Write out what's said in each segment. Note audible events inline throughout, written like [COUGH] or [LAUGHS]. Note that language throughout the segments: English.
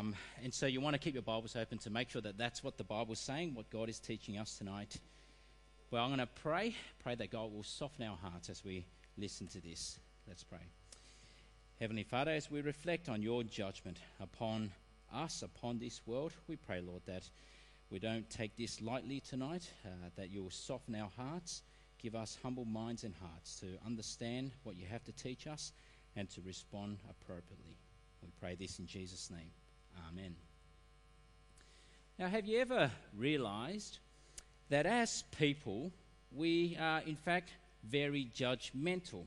Um, and so you want to keep your Bibles open to make sure that that's what the Bible's saying, what God is teaching us tonight. Well, I'm going to pray, pray that God will soften our hearts as we listen to this. Let's pray. Heavenly Father, as we reflect on your judgment upon us, upon this world, we pray, Lord, that we don't take this lightly tonight, uh, that you will soften our hearts, give us humble minds and hearts to understand what you have to teach us and to respond appropriately. We pray this in Jesus' name. Amen. Now, have you ever realized that as people, we are in fact very judgmental?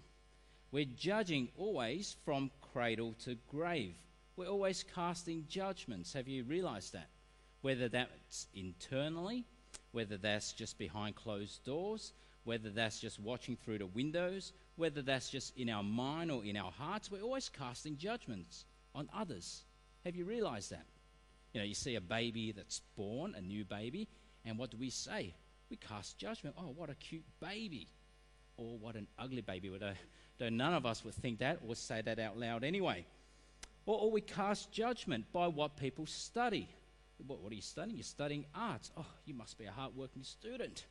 We're judging always from cradle to grave. We're always casting judgments. Have you realized that? Whether that's internally, whether that's just behind closed doors, whether that's just watching through the windows, whether that's just in our mind or in our hearts, we're always casting judgments on others. Have you realized that? You know, you see a baby that's born, a new baby, and what do we say? We cast judgment. Oh, what a cute baby. Or what an ugly baby. Though none of us would think that or say that out loud anyway. Or, or we cast judgment by what people study. What, what are you studying? You're studying arts. Oh, you must be a hard-working student.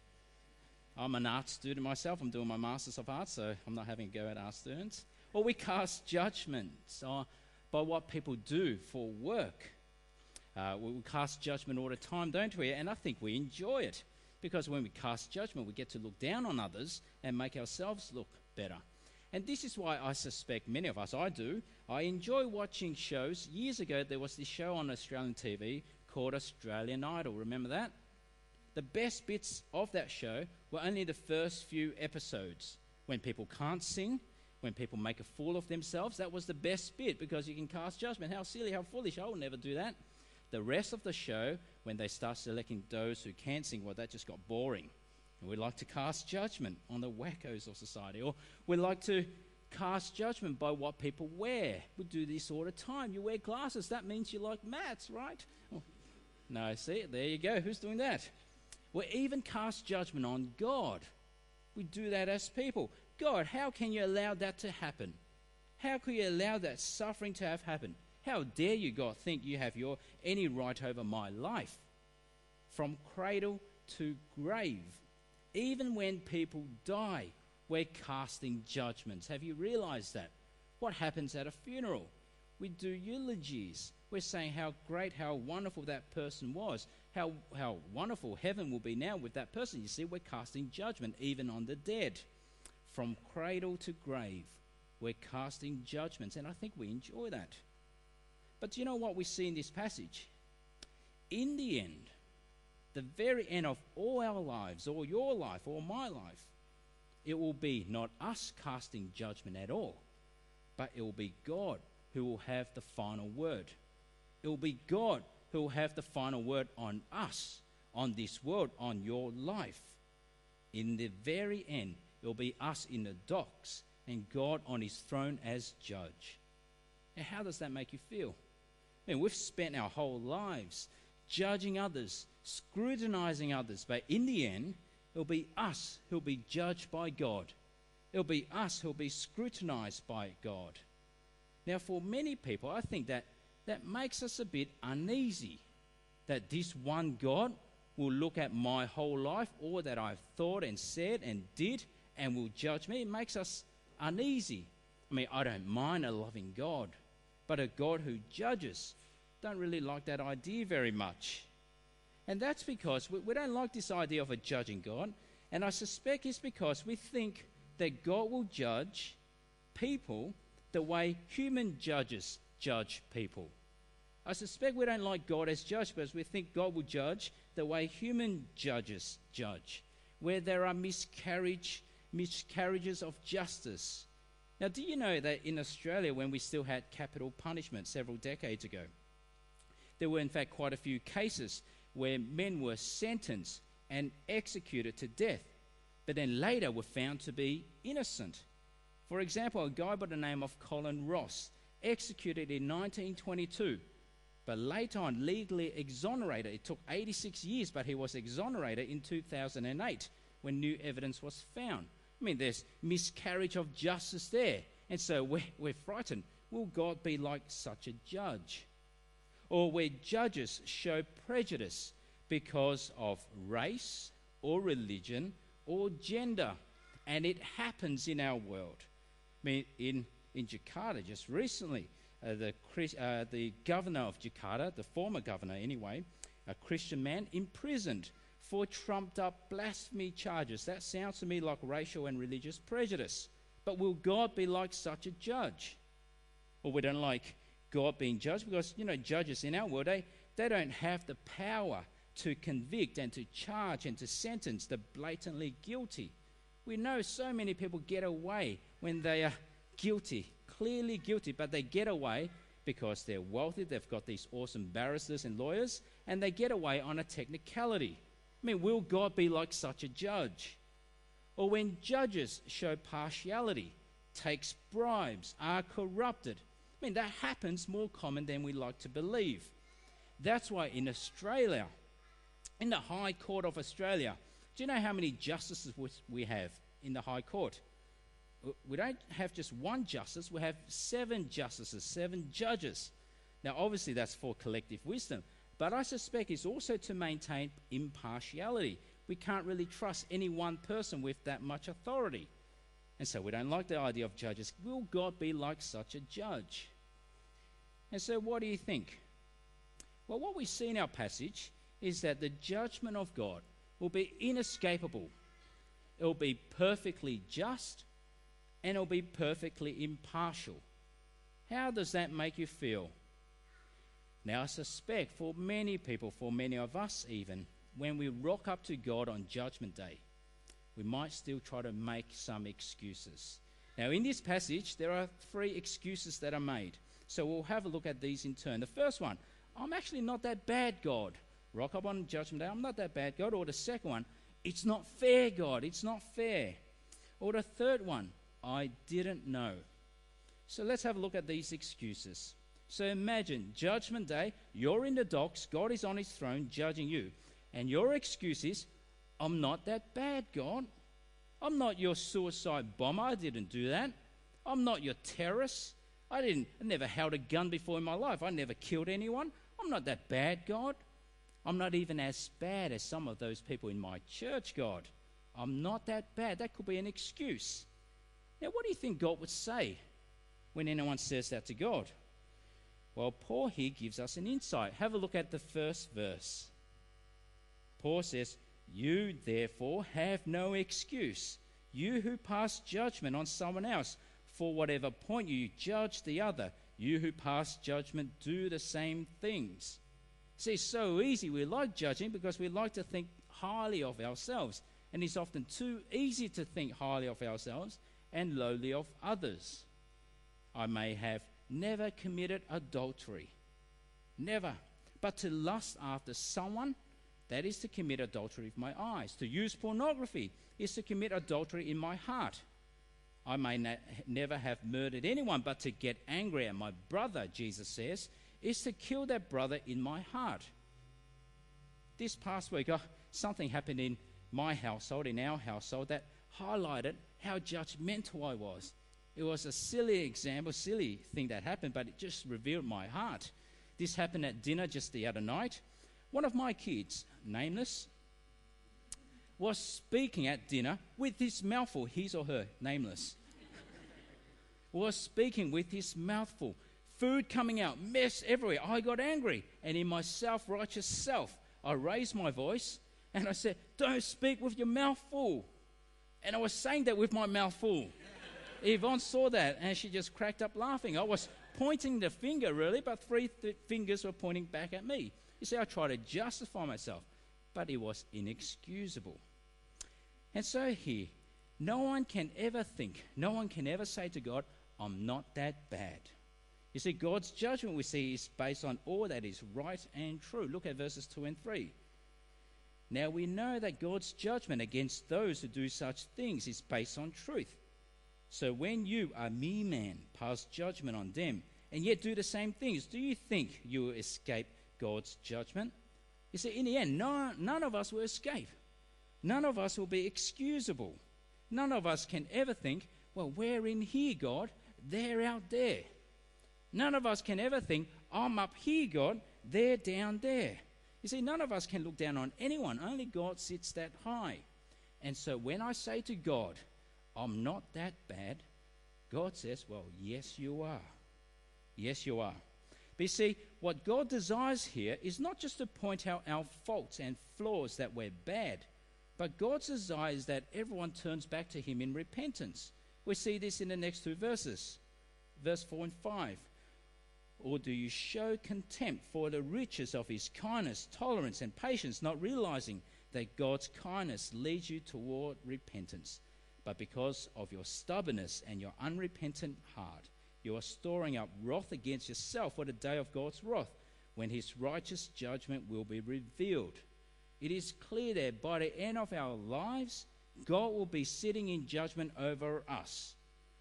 I'm an art student myself. I'm doing my Masters of Arts, so I'm not having a go at art students. Or we cast judgments oh, by what people do for work. Uh, we cast judgment all the time, don't we? And I think we enjoy it because when we cast judgment, we get to look down on others and make ourselves look better. And this is why I suspect many of us, I do, I enjoy watching shows. Years ago, there was this show on Australian TV called Australian Idol. Remember that? The best bits of that show were only the first few episodes when people can't sing, when people make a fool of themselves. That was the best bit because you can cast judgment. How silly, how foolish. I will never do that. The rest of the show, when they start selecting those who can't sing, well, that just got boring. And we like to cast judgment on the wackos of society. Or we like to cast judgment by what people wear. We do this all the time. You wear glasses, that means you like maths, right? Oh, no, see, there you go. Who's doing that? We even cast judgment on God. We do that as people. God, how can you allow that to happen? How could you allow that suffering to have happened? How dare you, God, think you have your any right over my life? From cradle to grave, even when people die, we're casting judgments. Have you realized that? What happens at a funeral? We do eulogies. We're saying how great, how wonderful that person was, how, how wonderful heaven will be now with that person. You see, we're casting judgment even on the dead. From cradle to grave, we're casting judgments, and I think we enjoy that. But do you know what we see in this passage? In the end, the very end of all our lives, or your life, or my life, it will be not us casting judgment at all, but it will be God who will have the final word. It will be God who will have the final word on us, on this world, on your life. In the very end, it will be us in the docks and God on his throne as judge. Now, how does that make you feel? I mean, we've spent our whole lives judging others, scrutinizing others, but in the end, it'll be us who'll be judged by God. It'll be us who'll be scrutinized by God. Now, for many people, I think that that makes us a bit uneasy that this one God will look at my whole life, all that I've thought and said and did, and will judge me. It makes us uneasy. I mean, I don't mind a loving God, but a God who judges, don't really like that idea very much. And that's because we, we don't like this idea of a judging God. And I suspect it's because we think that God will judge people the way human judges judge people. I suspect we don't like God as judge because we think God will judge the way human judges judge, where there are miscarriage, miscarriages of justice. Now, do you know that in Australia, when we still had capital punishment several decades ago, there were in fact quite a few cases where men were sentenced and executed to death, but then later were found to be innocent. For example, a guy by the name of Colin Ross executed in 1922, but later on legally exonerated. It took 86 years, but he was exonerated in 2008 when new evidence was found. I mean, there's miscarriage of justice there. And so we're, we're frightened. Will God be like such a judge? or where judges show prejudice because of race or religion or gender. And it happens in our world. I mean, in, in Jakarta, just recently, uh, the, uh, the governor of Jakarta, the former governor anyway, a Christian man, imprisoned for trumped up blasphemy charges. That sounds to me like racial and religious prejudice. But will God be like such a judge? Well, we don't like God being judged because, you know, judges in our world, they, they don't have the power to convict and to charge and to sentence the blatantly guilty. We know so many people get away when they are guilty, clearly guilty, but they get away because they're wealthy, they've got these awesome barristers and lawyers, and they get away on a technicality. I mean, will God be like such a judge? Or when judges show partiality, takes bribes, are corrupted. I mean, that happens more common than we like to believe. That's why in Australia, in the High Court of Australia, do you know how many justices we have in the High Court? We don't have just one justice, we have seven justices, seven judges. Now, obviously, that's for collective wisdom, but I suspect it's also to maintain impartiality. We can't really trust any one person with that much authority. And so we don't like the idea of judges. Will God be like such a judge? And so, what do you think? Well, what we see in our passage is that the judgment of God will be inescapable, it will be perfectly just, and it will be perfectly impartial. How does that make you feel? Now, I suspect for many people, for many of us even, when we rock up to God on Judgment Day, we might still try to make some excuses. Now, in this passage, there are three excuses that are made. So we'll have a look at these in turn. The first one, I'm actually not that bad, God. Rock up on Judgment Day, I'm not that bad, God. Or the second one, it's not fair, God. It's not fair. Or the third one, I didn't know. So let's have a look at these excuses. So imagine, Judgment Day, you're in the docks, God is on his throne judging you. And your excuse is, I'm not that bad, God. I'm not your suicide bomber. I didn't do that. I'm not your terrorist. I didn't I never held a gun before in my life. I never killed anyone. I'm not that bad, God. I'm not even as bad as some of those people in my church, God. I'm not that bad. That could be an excuse. Now, what do you think God would say when anyone says that to God? Well, Paul here gives us an insight. Have a look at the first verse. Paul says, You therefore have no excuse, you who pass judgment on someone else for whatever point you judge the other, you who pass judgment do the same things. See, it's so easy. We like judging because we like to think highly of ourselves. And it's often too easy to think highly of ourselves and lowly of others. I may have never committed adultery. Never. But to lust after someone, that is to commit adultery with my eyes. To use pornography is to commit adultery in my heart. I may never have murdered anyone, but to get angry at my brother, Jesus says, is to kill that brother in my heart. This past week, uh, something happened in my household, in our household, that highlighted how judgmental I was. It was a silly example, silly thing that happened, but it just revealed my heart. This happened at dinner just the other night. One of my kids, nameless, was speaking at dinner with his mouthful, his or her, nameless, [LAUGHS] was speaking with his mouthful. Food coming out, mess everywhere. I got angry, and in my self righteous self, I raised my voice and I said, Don't speak with your mouth full. And I was saying that with my mouth full. Yvonne saw that and she just cracked up laughing. I was pointing the finger, really, but three th- fingers were pointing back at me. You see, I tried to justify myself, but it was inexcusable. And so here, no one can ever think, no one can ever say to God, I'm not that bad. You see, God's judgment we see is based on all that is right and true. Look at verses 2 and 3. Now we know that God's judgment against those who do such things is based on truth. So when you, a mere man, pass judgment on them and yet do the same things, do you think you will escape God's judgment? You see, in the end, no, none of us will escape. None of us will be excusable. None of us can ever think, well, we're in here, God, they're out there. None of us can ever think, I'm up here, God, They're down there. You see, none of us can look down on anyone, only God sits that high. And so when I say to God, I'm not that bad, God says, Well, yes, you are. Yes, you are. But you see, what God desires here is not just to point out our faults and flaws that we're bad, but God's desire is that everyone turns back to Him in repentance. We see this in the next two verses, verse 4 and 5. Or do you show contempt for the riches of His kindness, tolerance, and patience, not realizing that God's kindness leads you toward repentance? But because of your stubbornness and your unrepentant heart, you are storing up wrath against yourself for the day of God's wrath, when his righteous judgment will be revealed. It is clear that by the end of our lives, God will be sitting in judgment over us.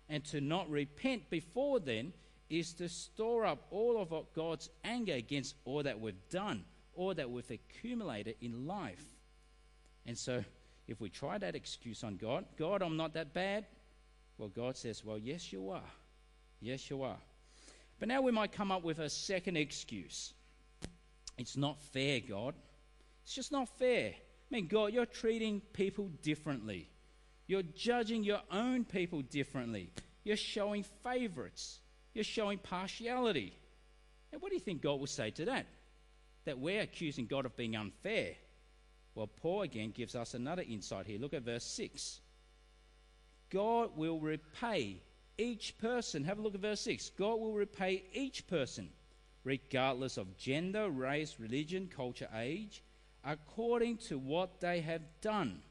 And to not repent before then is to store up all of God's anger against all that we've done, all that we've accumulated in life. And so, if we try that excuse on God, God, I'm not that bad, well, God says, well, yes, you are. Yes, you are. But now we might come up with a second excuse. It's not fair, God. It's just not fair. I mean, God, you're treating people differently. You're judging your own people differently. You're showing favorites. You're showing partiality. And what do you think God will say to that? That we're accusing God of being unfair. Well, Paul again gives us another insight here. Look at verse 6. God will repay each person. Have a look at verse 6. God will repay each person, regardless of gender, race, religion, culture, age, according to what they have done.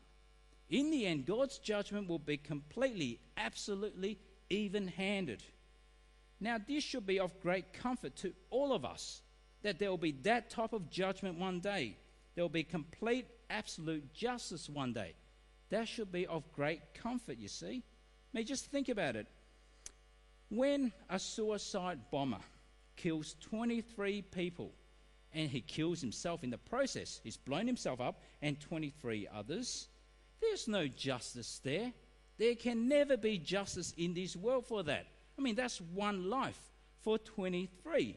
In the end, God's judgment will be completely, absolutely even handed. Now, this should be of great comfort to all of us that there will be that type of judgment one day. There will be complete, absolute justice one day. That should be of great comfort, you see. I mean, just think about it. When a suicide bomber kills 23 people and he kills himself in the process, he's blown himself up and 23 others, there's no justice there. There can never be justice in this world for that. I mean, that's one life for 23.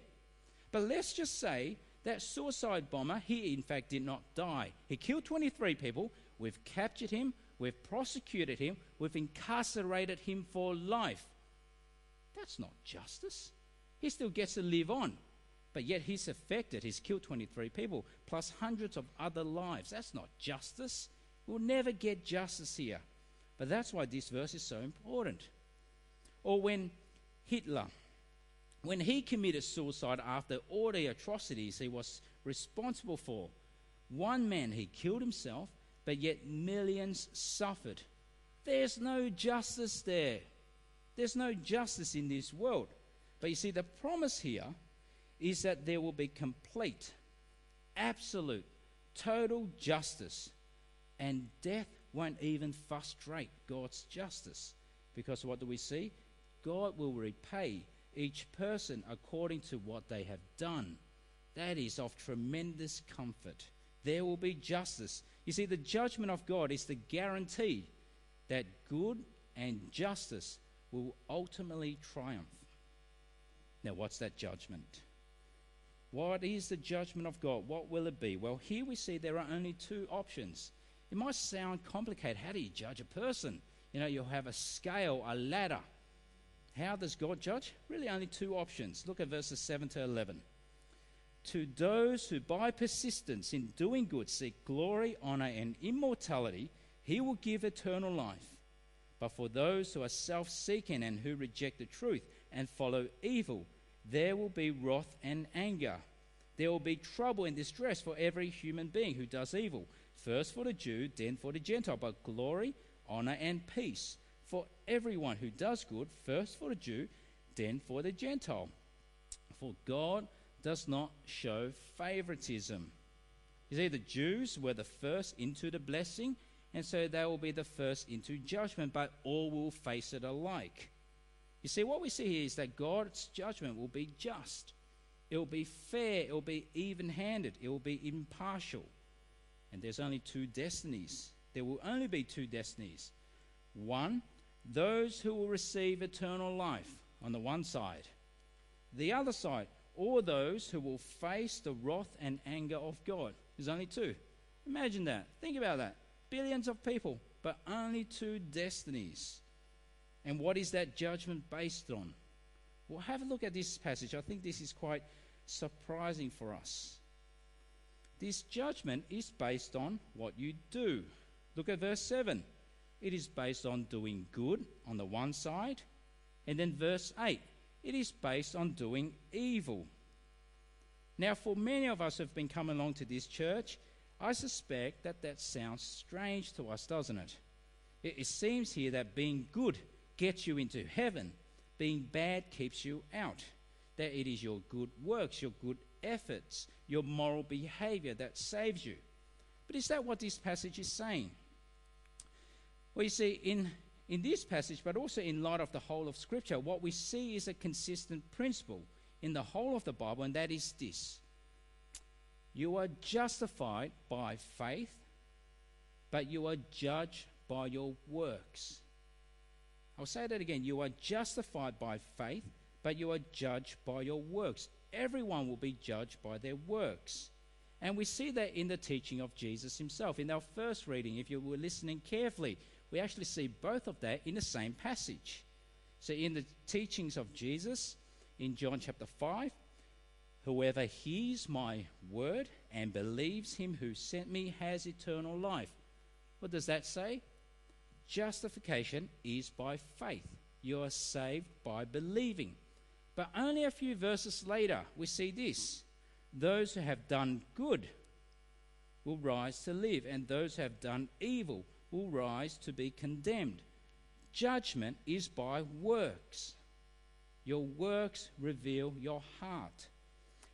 But let's just say that suicide bomber, he in fact did not die. He killed 23 people. We've captured him. We've prosecuted him. We've incarcerated him for life. That's not justice. He still gets to live on, but yet he's affected. He's killed 23 people, plus hundreds of other lives. That's not justice. We'll never get justice here. But that's why this verse is so important. Or when Hitler, when he committed suicide after all the atrocities he was responsible for, one man he killed himself, but yet millions suffered. There's no justice there. There's no justice in this world. But you see, the promise here is that there will be complete, absolute, total justice, and death won't even frustrate God's justice. Because what do we see? God will repay each person according to what they have done. That is of tremendous comfort. There will be justice. You see, the judgment of God is the guarantee that good and justice will ultimately triumph. Now, what's that judgment? What is the judgment of God? What will it be? Well, here we see there are only two options. It might sound complicated. How do you judge a person? You know, you'll have a scale, a ladder. How does God judge? Really, only two options. Look at verses 7 to 11. To those who by persistence in doing good seek glory, honor, and immortality, he will give eternal life. But for those who are self seeking and who reject the truth and follow evil, there will be wrath and anger. There will be trouble and distress for every human being who does evil, first for the Jew, then for the Gentile, but glory, honor, and peace for everyone who does good, first for the Jew, then for the Gentile. For God does not show favoritism. You see, the Jews were the first into the blessing, and so they will be the first into judgment, but all will face it alike. You see, what we see here is that God's judgment will be just, it will be fair, it will be even handed, it will be impartial. And there's only two destinies. There will only be two destinies. One, those who will receive eternal life on the one side, the other side, or those who will face the wrath and anger of God. There's only two. Imagine that. Think about that. Billions of people, but only two destinies. And what is that judgment based on? Well, have a look at this passage. I think this is quite surprising for us. This judgment is based on what you do. Look at verse 7. It is based on doing good on the one side, and then verse 8. It is based on doing evil. Now, for many of us who have been coming along to this church, I suspect that that sounds strange to us, doesn't it? It, it seems here that being good gets you into heaven, being bad keeps you out. That it is your good works, your good efforts, your moral behavior that saves you. But is that what this passage is saying? Well, you see, in, in this passage, but also in light of the whole of Scripture, what we see is a consistent principle in the whole of the Bible, and that is this You are justified by faith, but you are judged by your works. I'll say that again. You are justified by faith, but you are judged by your works. Everyone will be judged by their works. And we see that in the teaching of Jesus himself. In our first reading, if you were listening carefully, we actually see both of that in the same passage. So, in the teachings of Jesus in John chapter 5, whoever hears my word and believes him who sent me has eternal life. What does that say? Justification is by faith. You are saved by believing. But only a few verses later, we see this those who have done good will rise to live, and those who have done evil will rise to be condemned. Judgment is by works. Your works reveal your heart.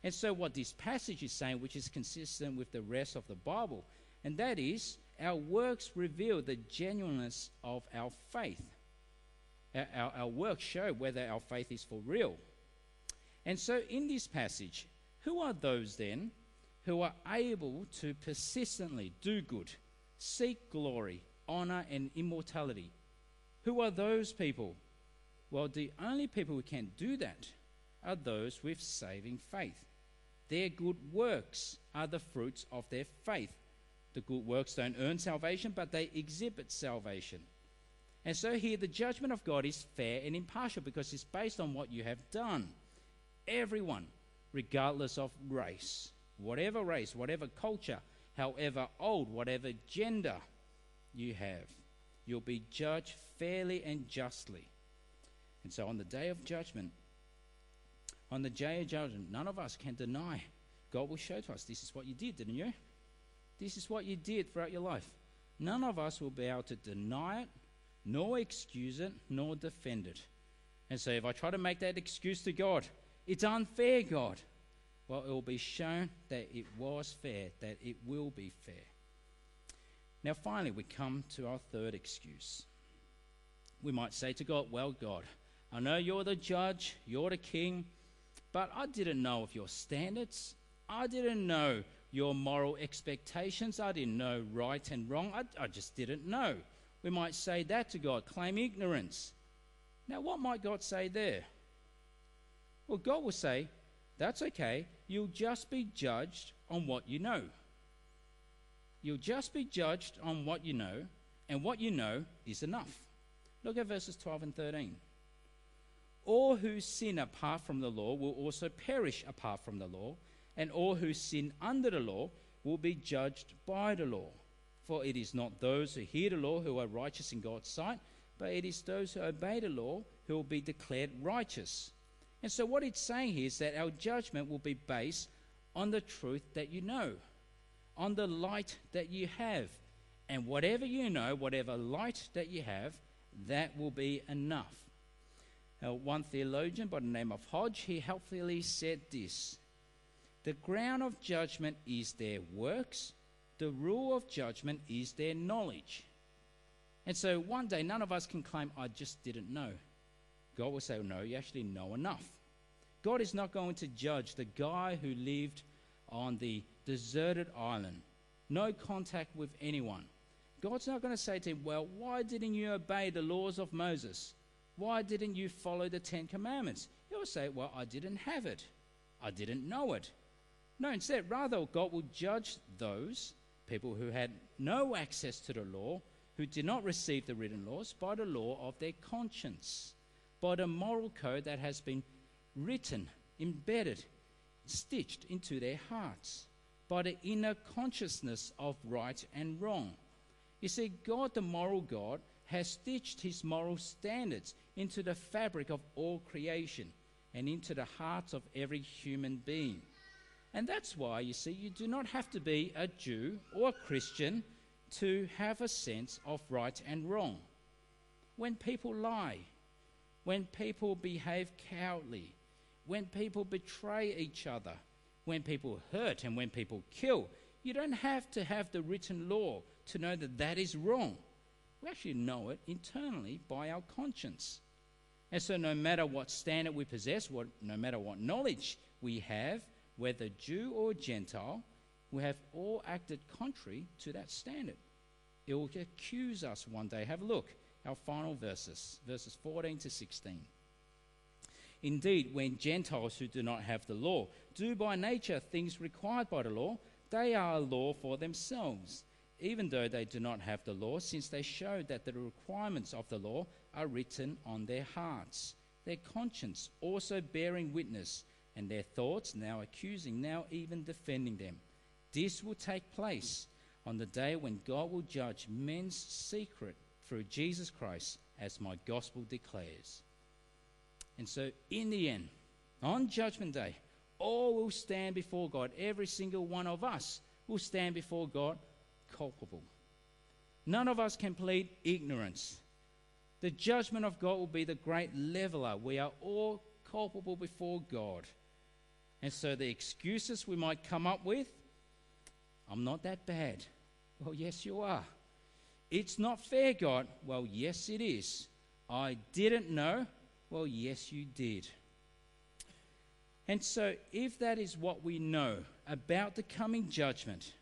And so, what this passage is saying, which is consistent with the rest of the Bible, and that is our works reveal the genuineness of our faith. Our, our, our works show whether our faith is for real. And so, in this passage, who are those then who are able to persistently do good, seek glory, honor, and immortality? Who are those people? Well, the only people who can do that are those with saving faith. Their good works are the fruits of their faith. The good works don't earn salvation, but they exhibit salvation. And so here the judgment of God is fair and impartial because it's based on what you have done. Everyone, regardless of race, whatever race, whatever culture, however old, whatever gender you have, you'll be judged fairly and justly. And so on the day of judgment, on the day of judgment, none of us can deny. God will show to us, this is what you did, didn't you? This is what you did throughout your life. None of us will be able to deny it, nor excuse it, nor defend it. And so if I try to make that excuse to God, it's unfair, God. Well, it will be shown that it was fair, that it will be fair. Now, finally, we come to our third excuse. We might say to God, Well, God, I know you're the judge, you're the king, but I didn't know of your standards. I didn't know your moral expectations. I didn't know right and wrong. I, I just didn't know. We might say that to God, claim ignorance. Now, what might God say there? Well, God will say, That's okay. You'll just be judged on what you know. You'll just be judged on what you know, and what you know is enough. Look at verses 12 and 13. All who sin apart from the law will also perish apart from the law and all who sin under the law will be judged by the law. For it is not those who hear the law who are righteous in God's sight, but it is those who obey the law who will be declared righteous. And so, what it's saying here is that our judgment will be based on the truth that you know, on the light that you have. And whatever you know, whatever light that you have, that will be enough. Now, one theologian by the name of Hodge, he helpfully said this the ground of judgment is their works, the rule of judgment is their knowledge. And so one day, none of us can claim, I just didn't know. God will say, No, you actually know enough. God is not going to judge the guy who lived on the deserted island, no contact with anyone. God's not going to say to him, Well, why didn't you obey the laws of Moses? Why didn't you follow the Ten Commandments? He'll say, Well, I didn't have it. I didn't know it. No, instead, rather, God will judge those people who had no access to the law, who did not receive the written laws, by the law of their conscience, by the moral code that has been written, embedded, stitched into their hearts, by the inner consciousness of right and wrong. You see, God, the moral God, has stitched his moral standards into the fabric of all creation and into the hearts of every human being. And that's why, you see, you do not have to be a Jew or a Christian to have a sense of right and wrong. When people lie, when people behave cowardly, when people betray each other, when people hurt, and when people kill, you don't have to have the written law to know that that is wrong. We actually know it internally by our conscience. And so, no matter what standard we possess, what, no matter what knowledge we have, whether Jew or Gentile, we have all acted contrary to that standard. It will accuse us one day. Have a look, our final verses, verses 14 to 16. Indeed, when Gentiles who do not have the law do by nature things required by the law, they are a law for themselves even though they do not have the law, since they show that the requirements of the law are written on their hearts, their conscience also bearing witness, and their thoughts now accusing, now even defending them. This will take place on the day when God will judge men's secret through Jesus Christ, as my gospel declares. And so, in the end, on Judgment Day, all will stand before God. Every single one of us will stand before God culpable. None of us can plead ignorance. The judgment of God will be the great leveler. We are all culpable before God. And so the excuses we might come up with I'm not that bad. Well, yes, you are. It's not fair, God. Well, yes, it is. I didn't know. Well, yes, you did. And so, if that is what we know about the coming judgment,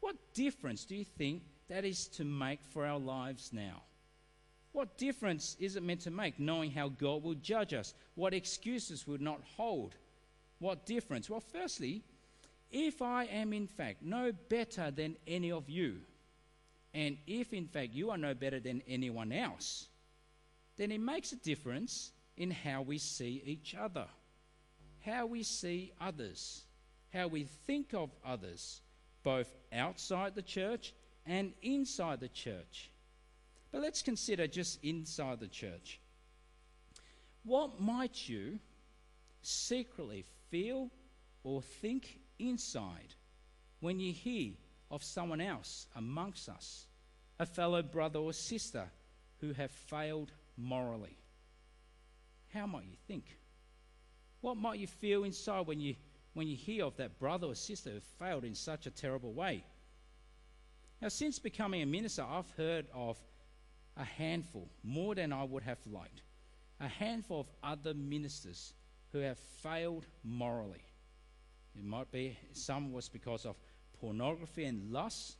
what difference do you think that is to make for our lives now? What difference is it meant to make knowing how God will judge us? What excuses would not hold? What difference? Well, firstly, if I am in fact no better than any of you, and if in fact you are no better than anyone else, then it makes a difference in how we see each other, how we see others, how we think of others, both outside the church and inside the church. But let's consider just inside the church. What might you secretly feel or think inside when you hear of someone else amongst us, a fellow brother or sister who have failed morally? How might you think? What might you feel inside when you when you hear of that brother or sister who failed in such a terrible way. Now, since becoming a minister, I've heard of a handful, more than I would have liked, a handful of other ministers who have failed morally. It might be some was because of pornography and lust,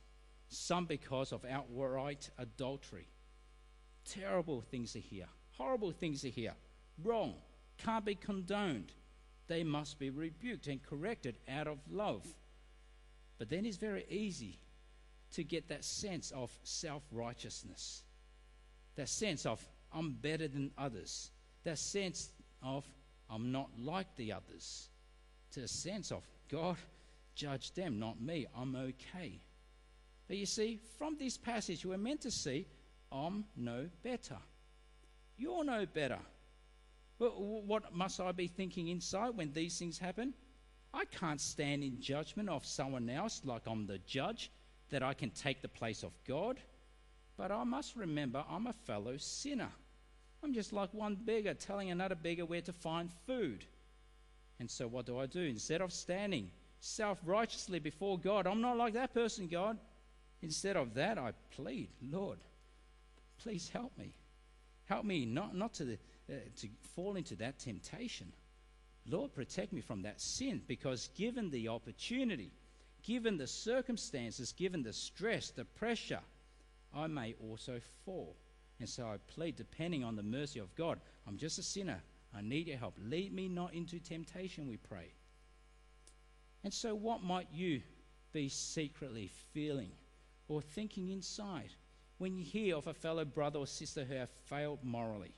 some because of outright adultery. Terrible things to hear, horrible things to hear, wrong, can't be condoned they must be rebuked and corrected out of love. But then it's very easy to get that sense of self righteousness, that sense of I'm better than others, that sense of I'm not like the others, to a sense of God, judge them, not me, I'm okay. But you see, from this passage, we're meant to see I'm no better. You're no better. What must I be thinking inside when these things happen? I can't stand in judgment of someone else like I'm the judge, that I can take the place of God. But I must remember I'm a fellow sinner. I'm just like one beggar telling another beggar where to find food. And so, what do I do? Instead of standing self righteously before God, I'm not like that person, God. Instead of that, I plead, Lord, please help me. Help me not, not to the, uh, to fall into that temptation. Lord, protect me from that sin because given the opportunity, given the circumstances, given the stress, the pressure, I may also fall. And so I plead, depending on the mercy of God, I'm just a sinner. I need your help. Lead me not into temptation, we pray. And so, what might you be secretly feeling or thinking inside when you hear of a fellow brother or sister who have failed morally?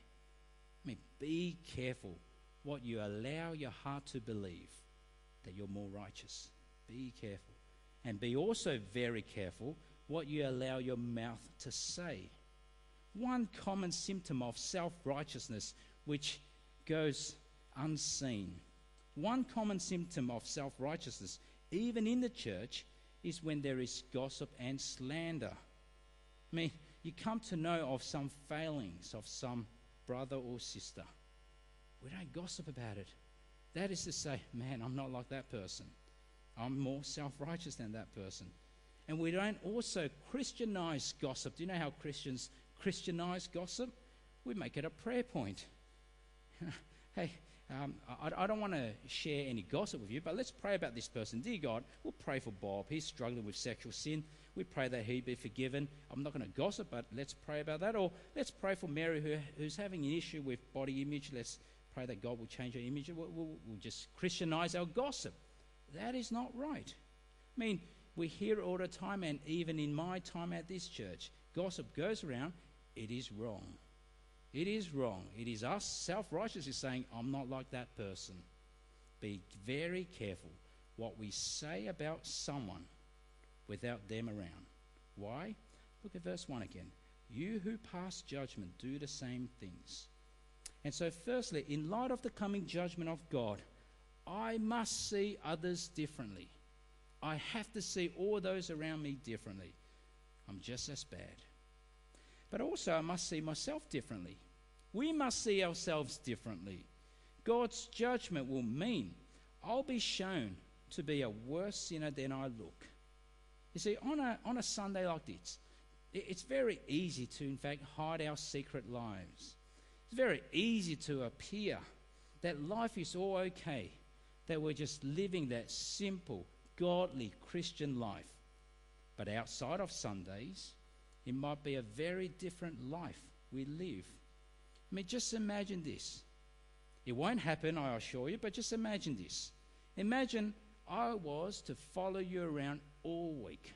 I mean, be careful what you allow your heart to believe that you're more righteous. Be careful. And be also very careful what you allow your mouth to say. One common symptom of self righteousness, which goes unseen, one common symptom of self righteousness, even in the church, is when there is gossip and slander. I mean, you come to know of some failings of some brother or sister. We don't gossip about it. That is to say, man, I'm not like that person. I'm more self righteous than that person. And we don't also Christianize gossip. Do you know how Christians Christianize gossip? We make it a prayer point. [LAUGHS] hey, um, I, I, don't want to share any gossip with you, but let's pray about this person. Dear God, we'll pray for Bob. He's struggling with sexual sin. We pray that he be forgiven. I'm not going to gossip, but let's pray about that. Or let's pray for Mary, who, who's having an issue with body image. Let's pray that God will change her image. We'll, we'll, we'll just Christianize our gossip. That is not right. I mean, we hear all the time, and even in my time at this church, gossip goes around. It is wrong. It is wrong. It is us, self righteous, is saying, I'm not like that person. Be very careful what we say about someone without them around. Why? Look at verse 1 again. You who pass judgment do the same things. And so, firstly, in light of the coming judgment of God, I must see others differently. I have to see all those around me differently. I'm just as bad. But also, I must see myself differently. We must see ourselves differently. God's judgment will mean I'll be shown to be a worse sinner than I look. You see, on a, on a Sunday like this, it's very easy to, in fact, hide our secret lives. It's very easy to appear that life is all okay, that we're just living that simple, godly Christian life. But outside of Sundays, it might be a very different life we live. I mean, just imagine this. It won't happen, I assure you, but just imagine this. Imagine I was to follow you around all week.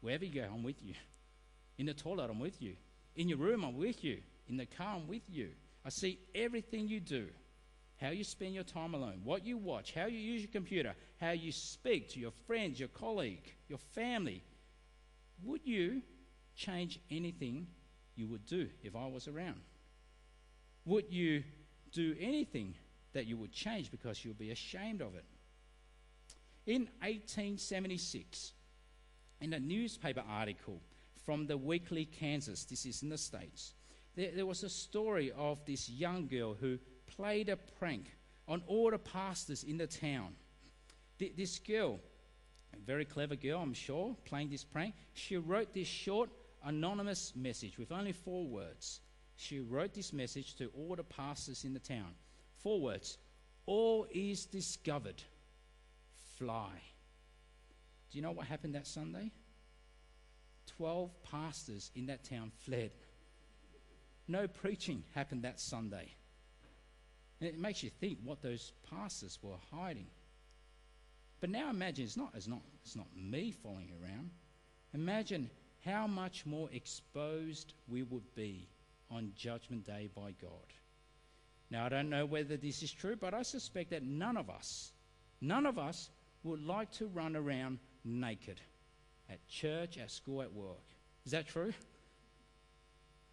Wherever you go, I'm with you. In the toilet, I'm with you. In your room, I'm with you. In the car, I'm with you. I see everything you do how you spend your time alone, what you watch, how you use your computer, how you speak to your friends, your colleague, your family. Would you change anything you would do if I was around? Would you do anything that you would change because you would be ashamed of it? In 1876, in a newspaper article from the Weekly Kansas, this is in the States, there, there was a story of this young girl who played a prank on all the pastors in the town. This girl, a very clever girl, I'm sure, playing this prank, she wrote this short anonymous message with only four words. She wrote this message to all the pastors in the town. Four words All is discovered. Fly. Do you know what happened that Sunday? Twelve pastors in that town fled. No preaching happened that Sunday. And it makes you think what those pastors were hiding. But now imagine it's not, it's not, it's not me following around. Imagine how much more exposed we would be on Judgment Day by God. Now, I don't know whether this is true, but I suspect that none of us, none of us would like to run around naked at church, at school, at work. Is that true?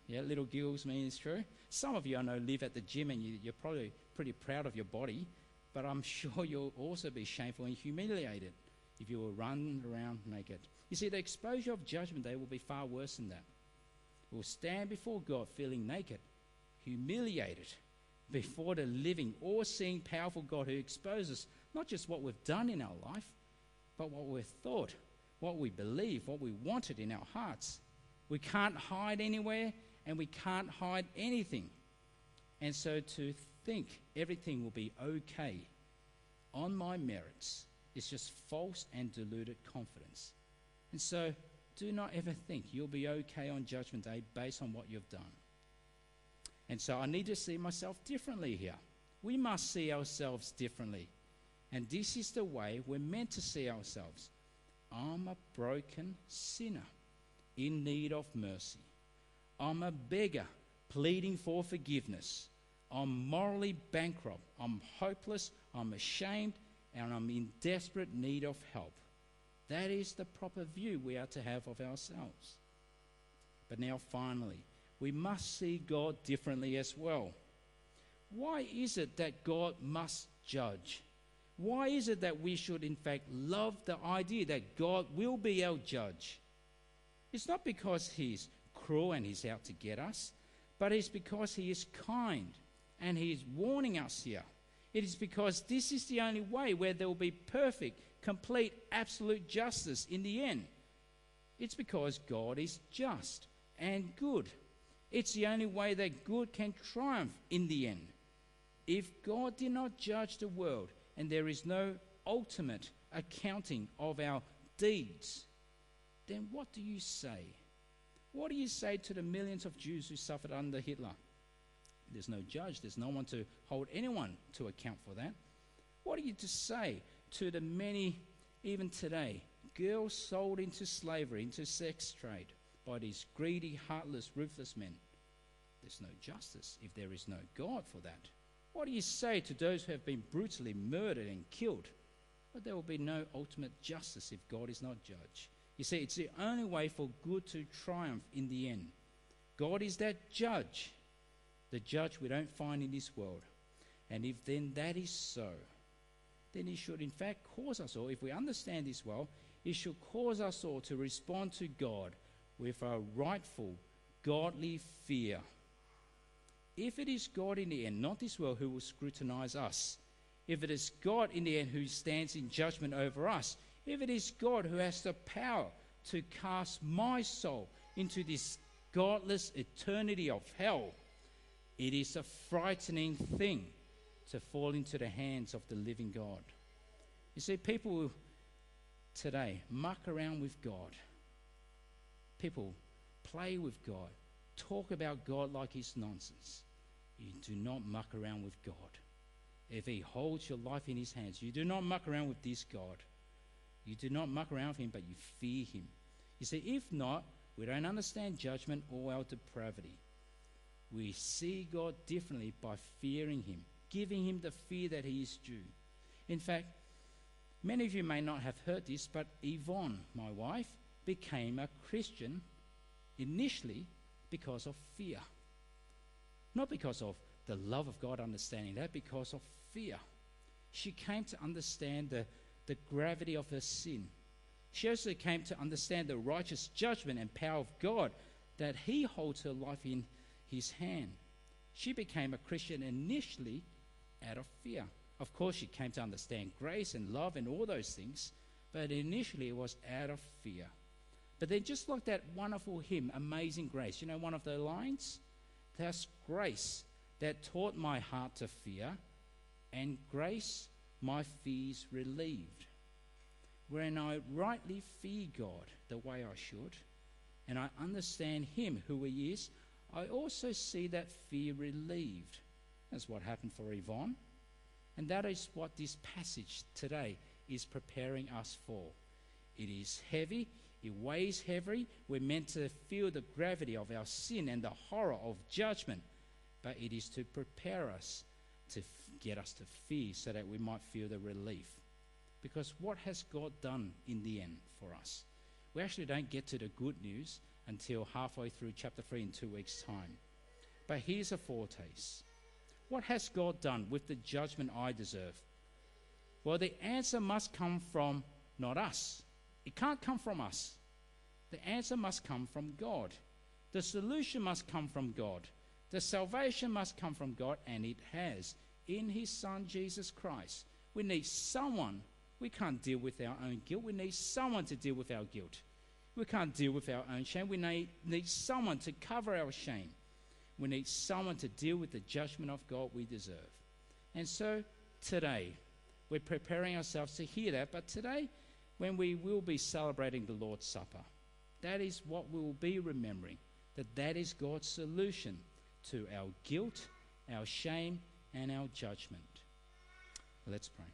Yeah, little giggles mean it's true. Some of you I know live at the gym and you, you're probably pretty proud of your body, but I'm [LAUGHS] sure you'll also be shameful and humiliated if you were run around naked. You see, the exposure of judgment day will be far worse than that. We'll stand before God feeling naked, humiliated before the living, all seeing, powerful God who exposes not just what we've done in our life, but what we've thought, what we believe, what we wanted in our hearts. We can't hide anywhere and we can't hide anything. And so to think everything will be okay on my merits is just false and deluded confidence. And so do not ever think you'll be okay on Judgment Day based on what you've done. And so I need to see myself differently here. We must see ourselves differently. And this is the way we're meant to see ourselves. I'm a broken sinner in need of mercy. I'm a beggar pleading for forgiveness. I'm morally bankrupt. I'm hopeless. I'm ashamed. And I'm in desperate need of help. That is the proper view we are to have of ourselves. But now, finally, we must see God differently as well. Why is it that God must judge? Why is it that we should, in fact, love the idea that God will be our judge? It's not because He's cruel and He's out to get us, but it's because He is kind and He is warning us here. It is because this is the only way where there will be perfect, complete, absolute justice in the end. It's because God is just and good. It's the only way that good can triumph in the end. If God did not judge the world and there is no ultimate accounting of our deeds, then what do you say? What do you say to the millions of Jews who suffered under Hitler? There's no judge, there's no one to hold anyone to account for that. What are you to say to the many, even today, girls sold into slavery, into sex trade by these greedy, heartless, ruthless men? There's no justice if there is no God for that. What do you say to those who have been brutally murdered and killed? But there will be no ultimate justice if God is not judge. You see, it's the only way for good to triumph in the end. God is that judge, the judge we don't find in this world. And if then that is so, then He should in fact cause us all, if we understand this well, He should cause us all to respond to God with a rightful, godly fear. If it is God in the end, not this world, who will scrutinize us, if it is God in the end who stands in judgment over us, if it is God who has the power to cast my soul into this godless eternity of hell, it is a frightening thing to fall into the hands of the living God. You see, people today muck around with God. People play with God, talk about God like it's nonsense. You do not muck around with God. If he holds your life in his hands, you do not muck around with this God. You do not muck around with him, but you fear him. You see, if not, we don't understand judgment or our depravity. We see God differently by fearing him, giving him the fear that he is due. In fact, many of you may not have heard this, but Yvonne, my wife, became a Christian initially because of fear. Not because of the love of God understanding that, because of fear. She came to understand the, the gravity of her sin. She also came to understand the righteous judgment and power of God that He holds her life in His hand. She became a Christian initially out of fear. Of course, she came to understand grace and love and all those things, but initially it was out of fear. But then, just like that wonderful hymn, Amazing Grace, you know, one of the lines? That's grace that taught my heart to fear, and grace my fears relieved. When I rightly fear God the way I should, and I understand Him who He is, I also see that fear relieved. That's what happened for Yvonne. And that is what this passage today is preparing us for. It is heavy, it weighs heavy. We're meant to feel the gravity of our sin and the horror of judgment, but it is to prepare us to get us to fear so that we might feel the relief. Because what has God done in the end for us? We actually don't get to the good news until halfway through chapter 3 in two weeks' time. But here's a foretaste. What has God done with the judgment I deserve? Well, the answer must come from not us, it can't come from us. The answer must come from God. The solution must come from God. The salvation must come from God, and it has in His Son Jesus Christ. We need someone. We can't deal with our own guilt. We need someone to deal with our guilt. We can't deal with our own shame. We need, need someone to cover our shame. We need someone to deal with the judgment of God we deserve. And so today, we're preparing ourselves to hear that. But today, when we will be celebrating the Lord's Supper. That is what we will be remembering that that is God's solution to our guilt, our shame, and our judgment. Let's pray.